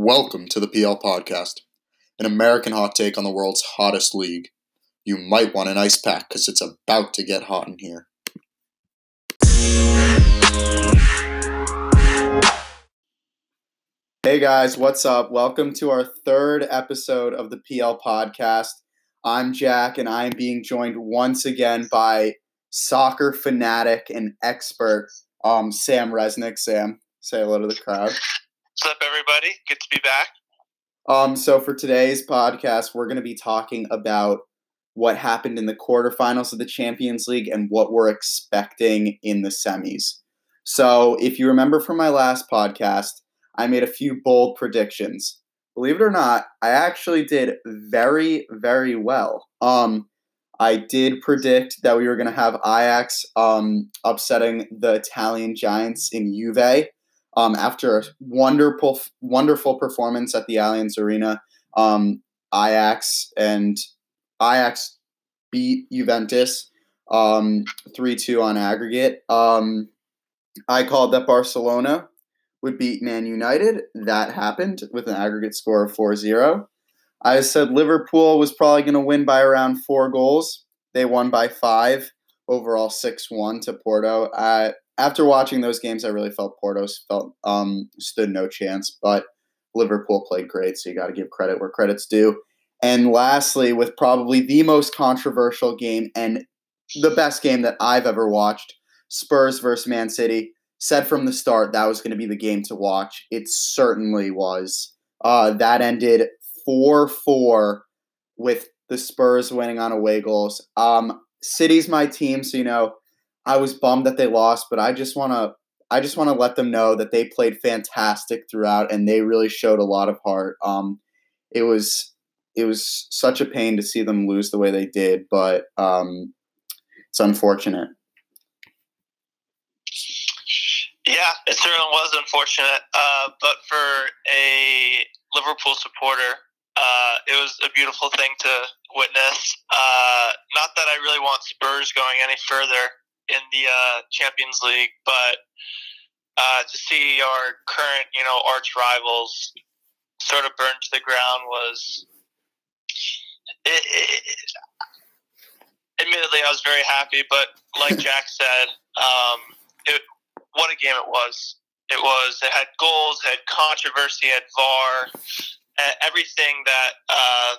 Welcome to the PL Podcast, an American hot take on the world's hottest league. You might want an ice pack because it's about to get hot in here. Hey guys, what's up? Welcome to our third episode of the PL Podcast. I'm Jack, and I'm being joined once again by soccer fanatic and expert um, Sam Resnick. Sam, say hello to the crowd. What's up, everybody? Good to be back. Um, so for today's podcast, we're going to be talking about what happened in the quarterfinals of the Champions League and what we're expecting in the semis. So, if you remember from my last podcast, I made a few bold predictions. Believe it or not, I actually did very, very well. Um, I did predict that we were going to have Ajax um, upsetting the Italian giants in Juve um, after a wonderful, wonderful performance at the Allianz Arena, um, Ajax and Ajax beat Juventus um, three two on aggregate. Um, I called that Barcelona would beat Man United. That happened with an aggregate score of 4-0. I said Liverpool was probably going to win by around four goals. They won by five, overall 6 1 to Porto. Uh, after watching those games, I really felt Porto's felt um, stood no chance, but Liverpool played great, so you got to give credit where credit's due. And lastly, with probably the most controversial game and the best game that I've ever watched, Spurs versus Man City. Said from the start that was going to be the game to watch. It certainly was. Uh, that ended 4 4 with the Spurs winning on away goals. Um, City's my team, so you know I was bummed that they lost, but I just want to I just want to let them know that they played fantastic throughout and they really showed a lot of heart. Um, it was it was such a pain to see them lose the way they did, but um, it's unfortunate. Yeah, it certainly was unfortunate. Uh, but for a Liverpool supporter, uh, it was a beautiful thing to witness. Uh, not that I really want Spurs going any further in the uh, Champions League, but uh, to see our current, you know, arch rivals sort of burned to the ground was. It, it, admittedly, I was very happy, but like Jack said, um, it, what a game it was! It was. It had goals, it had controversy, it had VAR, everything that uh,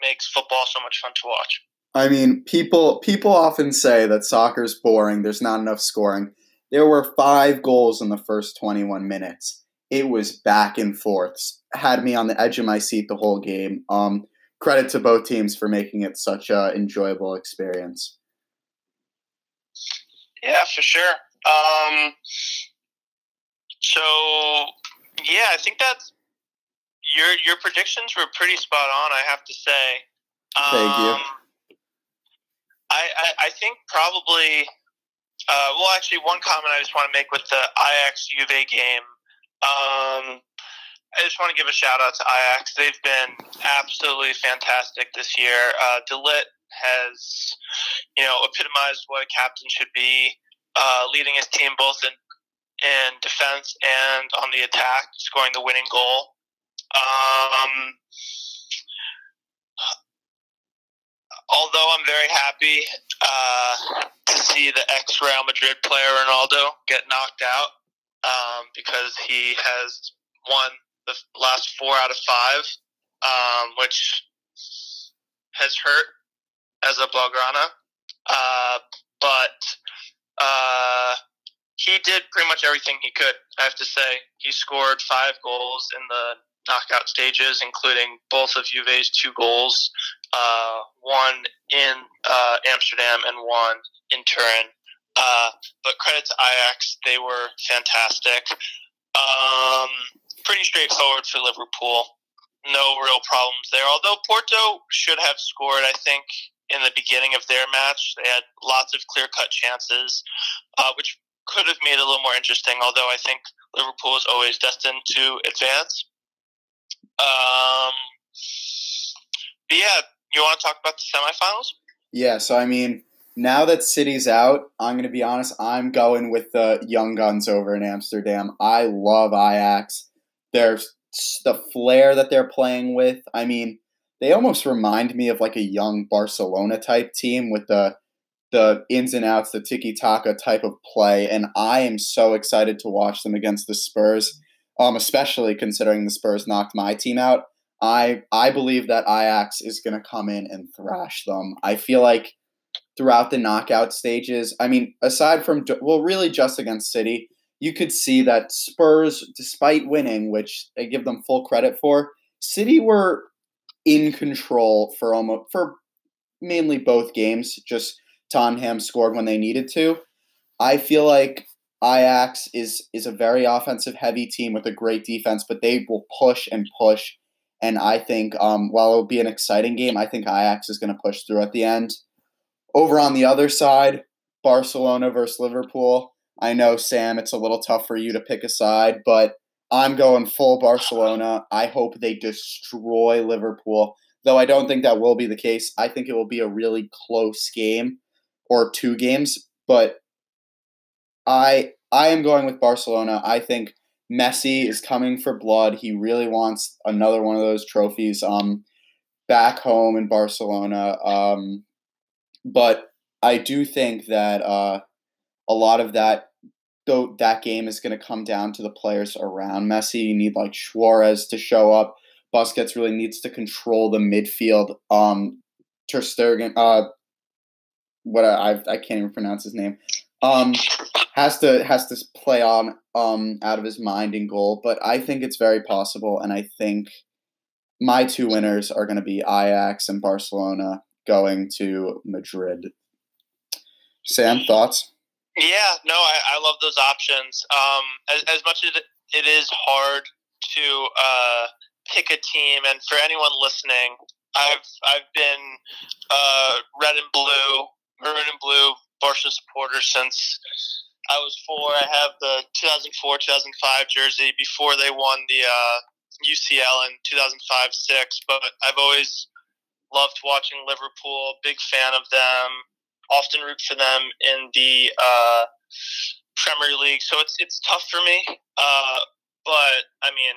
makes football so much fun to watch. I mean, people people often say that soccer's boring. There's not enough scoring. There were five goals in the first 21 minutes. It was back and forth. Had me on the edge of my seat the whole game. Um, credit to both teams for making it such an enjoyable experience. Yeah, for sure. Um, so yeah, I think that's your your predictions were pretty spot on. I have to say. Um, Thank you. I, I, I think probably. Uh, well, actually, one comment I just want to make with the Ajax Juve game. Um, I just want to give a shout out to Ajax. They've been absolutely fantastic this year. Uh, De Ligt has, you know, epitomized what a captain should be, uh, leading his team both in in defense and on the attack, scoring the winning goal. Um, although I'm very happy uh, to see the ex Real Madrid player Ronaldo get knocked out um, because he has won the last four out of five, um, which has hurt as a Blaugrana. Uh, but uh, he did pretty much everything he could. I have to say, he scored five goals in the knockout stages, including both of Juve's two goals, uh, one in uh, Amsterdam and one in Turin. Uh, but credit to Ajax, they were fantastic. Um, pretty straightforward for Liverpool. No real problems there. Although Porto should have scored, I think, in the beginning of their match. They had lots of clear cut chances, uh, which could have made it a little more interesting. Although I think Liverpool is always destined to advance. Um, but yeah, you want to talk about the semifinals? Yeah, so I mean, now that City's out, I'm going to be honest, I'm going with the young guns over in Amsterdam. I love Ajax. They're the flair that they're playing with. I mean, they almost remind me of like a young Barcelona type team with the the ins and outs, the tiki taka type of play, and I am so excited to watch them against the Spurs. Um, especially considering the Spurs knocked my team out. I I believe that Ajax is going to come in and thrash them. I feel like throughout the knockout stages, I mean, aside from well, really just against City, you could see that Spurs, despite winning, which I give them full credit for, City were in control for almost for mainly both games. Just Tottenham scored when they needed to. I feel like Ajax is is a very offensive heavy team with a great defense, but they will push and push. And I think um, while it will be an exciting game, I think Ajax is going to push through at the end. Over on the other side, Barcelona versus Liverpool. I know, Sam, it's a little tough for you to pick a side, but I'm going full Barcelona. I hope they destroy Liverpool, though I don't think that will be the case. I think it will be a really close game or two games, but I I am going with Barcelona. I think Messi is coming for blood. He really wants another one of those trophies um back home in Barcelona. Um but I do think that uh a lot of that though that game is going to come down to the players around Messi. You need like Suarez to show up. Busquets really needs to control the midfield. Um, Ter Stegen, uh, what I I can't even pronounce his name. Um, has to has to play on um out of his mind in goal, but I think it's very possible, and I think my two winners are going to be Ajax and Barcelona going to Madrid. Sam, thoughts? Yeah, no, I, I love those options. Um, as, as much as it is hard to uh, pick a team, and for anyone listening, I've I've been uh, red and blue, red and blue Barca supporter since I was four. I have the 2004 2005 jersey before they won the uh, UCL in 2005 6. But I've always loved watching Liverpool. Big fan of them often root for them in the uh, Premier League, so it's it's tough for me. Uh, but I mean,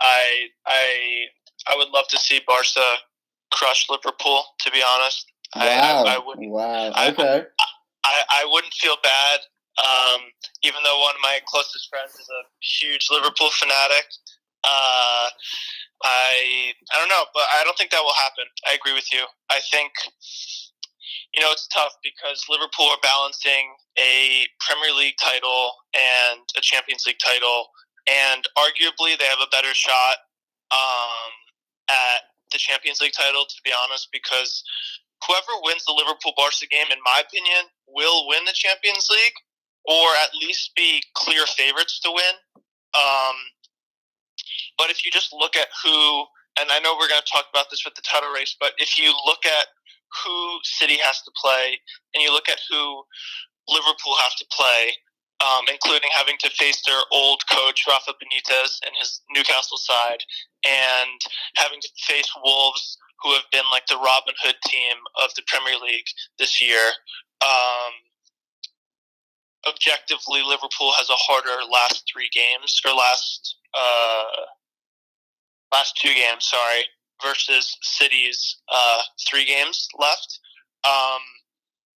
I I I would love to see Barca crush Liverpool. To be honest, wow, I, I, I wouldn't. Wow, okay. I, I wouldn't feel bad, um, even though one of my closest friends is a huge Liverpool fanatic. Uh, I I don't know, but I don't think that will happen. I agree with you. I think you know, it's tough because Liverpool are balancing a Premier League title and a Champions League title, and arguably they have a better shot um, at the Champions League title, to be honest, because whoever wins the Liverpool Barca game, in my opinion, will win the Champions League or at least be clear favorites to win. Um, but if you just look at who, and I know we're going to talk about this with the title race, but if you look at who City has to play, and you look at who Liverpool have to play, um, including having to face their old coach Rafa Benitez and his Newcastle side, and having to face Wolves, who have been like the Robin Hood team of the Premier League this year. Um, objectively, Liverpool has a harder last three games or last uh, last two games. Sorry, versus City's uh, three games left. Um,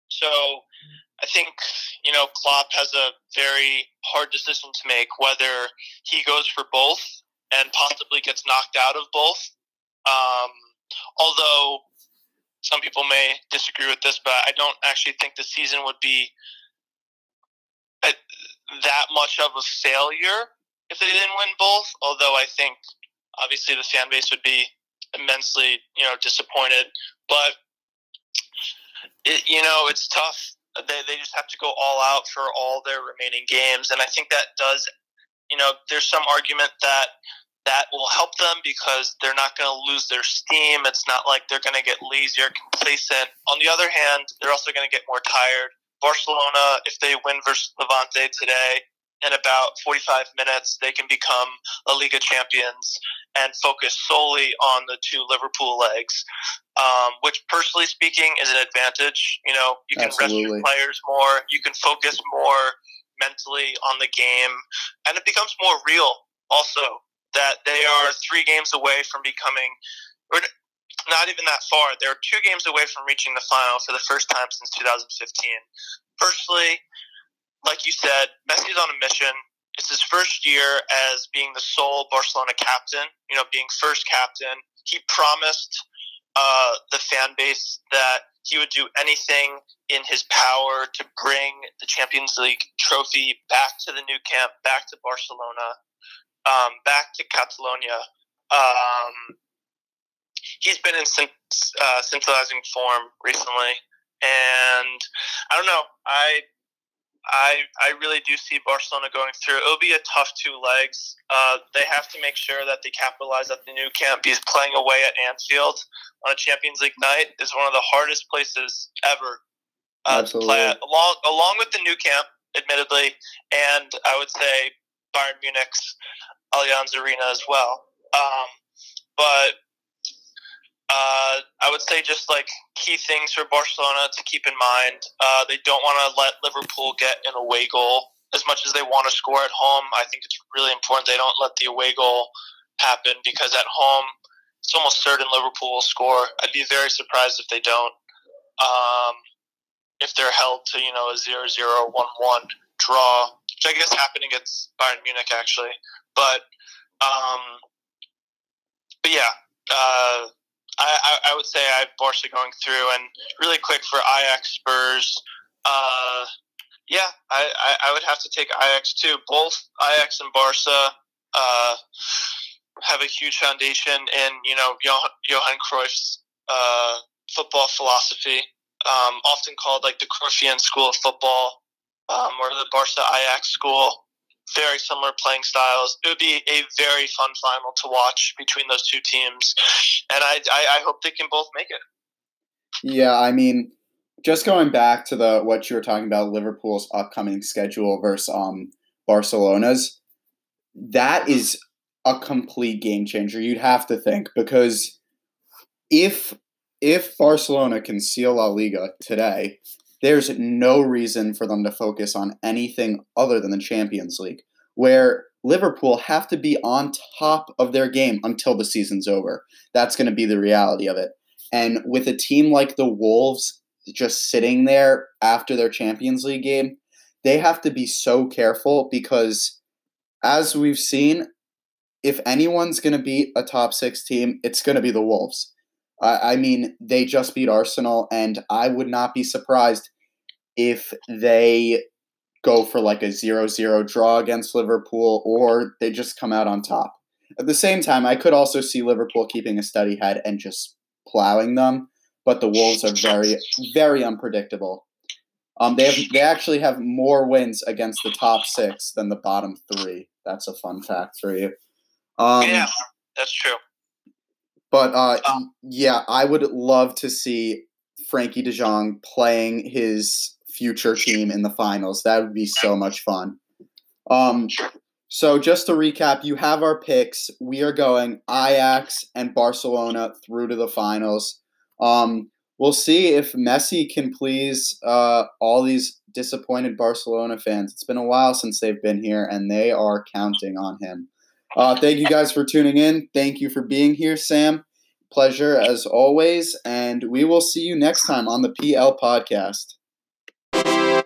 so I think you know Klopp has a very hard decision to make whether he goes for both and possibly gets knocked out of both. Um, although some people may disagree with this, but I don't actually think the season would be that much of a failure if they didn't win both. Although I think obviously the fan base would be immensely, you know, disappointed. But it, you know, it's tough. They they just have to go all out for all their remaining games, and I think that does. You know, there's some argument that that will help them because they're not going to lose their steam. It's not like they're going to get lazy or complacent. On the other hand, they're also going to get more tired. Barcelona, if they win versus Levante today, in about 45 minutes, they can become La Liga champions and focus solely on the two Liverpool legs, um, which, personally speaking, is an advantage. You know, you can Absolutely. rest your players more, you can focus more mentally on the game, and it becomes more real also. that they are three games away from becoming, or not even that far. They're two games away from reaching the final for the first time since 2015. Firstly, like you said, Messi's on a mission. It's his first year as being the sole Barcelona captain, you know, being first captain. He promised uh, the fan base that he would do anything in his power to bring the Champions League trophy back to the Nou Camp, back to Barcelona, um, back to Catalonia. Um, he's been in uh, scintillating form recently, and I don't know. I I I really do see Barcelona going through. It'll be a tough two legs. Uh, they have to make sure that they capitalize at the Nou Camp because playing away at Anfield on a Champions League night is one of the hardest places ever uh, to play at, along along with the Nou Camp, admittedly, and I would say Bayern Munich's Allianz Arena as well. Um, but uh, I would say just like key things for Barcelona to keep in mind. Uh, they don't want to let Liverpool get an away goal as much as they want to score at home. I think it's really important they don't let the away goal happen because at home it's almost certain Liverpool will score. I'd be very surprised if they don't. Um, if they're held to you know a 0-0 1-1 draw, which I guess happened against Bayern Munich actually, but um, but yeah. Uh, I, I, would say I have Barca going through, and really quick for Ajax Spurs. Uh, yeah, I, I, I, would have to take Ajax too. Both Ajax and Barca uh, have a huge foundation in you know Johan Cruyff's uh, football philosophy, um, often called like the Cruyffian school of football, um, or the Barca Ajax school very similar playing styles. It would be a very fun final to watch between those two teams, and I, I, I hope they can both make it. Yeah, I mean, just going back to the what you were talking about, Liverpool's upcoming schedule versus um, Barcelona's, that is a complete game changer. You'd have to think because if if Barcelona can seal La Liga today, there's no reason for them to focus on anything other than the Champions League, where Liverpool have to be on top of their game until the season's over. That's going to be the reality of it. And with a team like the Wolves just sitting there after their Champions League game, they have to be so careful because, as we've seen, if anyone's going to beat a top six team, it's going to be the Wolves. I, I mean, they just beat Arsenal, and I would not be surprised if they go for like a 0 0 draw against Liverpool or they just come out on top. At the same time, I could also see Liverpool keeping a steady head and just plowing them, but the Wolves are very, very unpredictable. Um, they have they actually have more wins against the top six than the bottom three. That's a fun fact for you. Um, yeah, that's true. But uh, um, yeah, I would love to see Frankie De Jong playing his future team in the finals. That would be so much fun. Um, so just to recap, you have our picks. We are going Ajax and Barcelona through to the finals. Um, we'll see if Messi can please uh, all these disappointed Barcelona fans. It's been a while since they've been here, and they are counting on him. Uh, thank you guys for tuning in. Thank you for being here, Sam. Pleasure as always. And we will see you next time on the PL podcast.